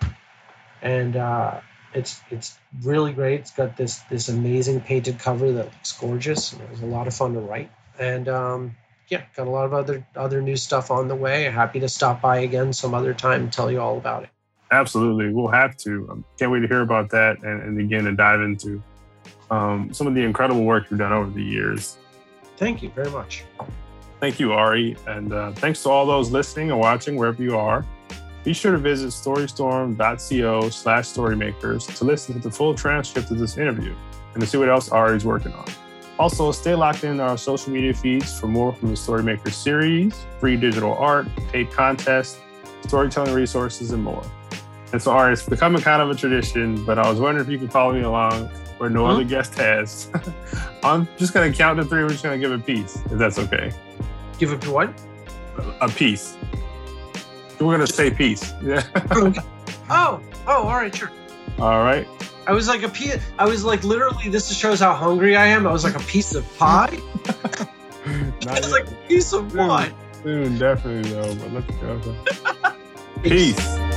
and uh, it's it's really great. It's got this this amazing painted cover that looks gorgeous. And it was a lot of fun to write, and um, yeah, got a lot of other other new stuff on the way. Happy to stop by again some other time and tell you all about it. Absolutely, we'll have to. Um, can't wait to hear about that and, and again to dive into um, some of the incredible work you've done over the years. Thank you very much. Thank you, Arie, and uh, thanks to all those listening and watching wherever you are. Be sure to visit storystorm.co slash storymakers to listen to the full transcript of this interview and to see what else Arie's working on. Also, stay locked in our social media feeds for more from the Storymaker series, free digital art, paid contests, storytelling resources, and more. And so, Arie, it's becoming kind of a tradition, but I was wondering if you could follow me along where no mm-hmm. other guest has. [LAUGHS] I'm just going to count to three. We're just going to give a piece, if that's okay. Give it to what? A piece. We're gonna say peace. Yeah. [LAUGHS] oh, oh, all right, sure. All right. I was like a piece. I was like literally. This shows how hungry I am. I was like a piece of pie. [LAUGHS] it's like a piece of soon, what? Soon, definitely though. But let's go. Peace. Peace.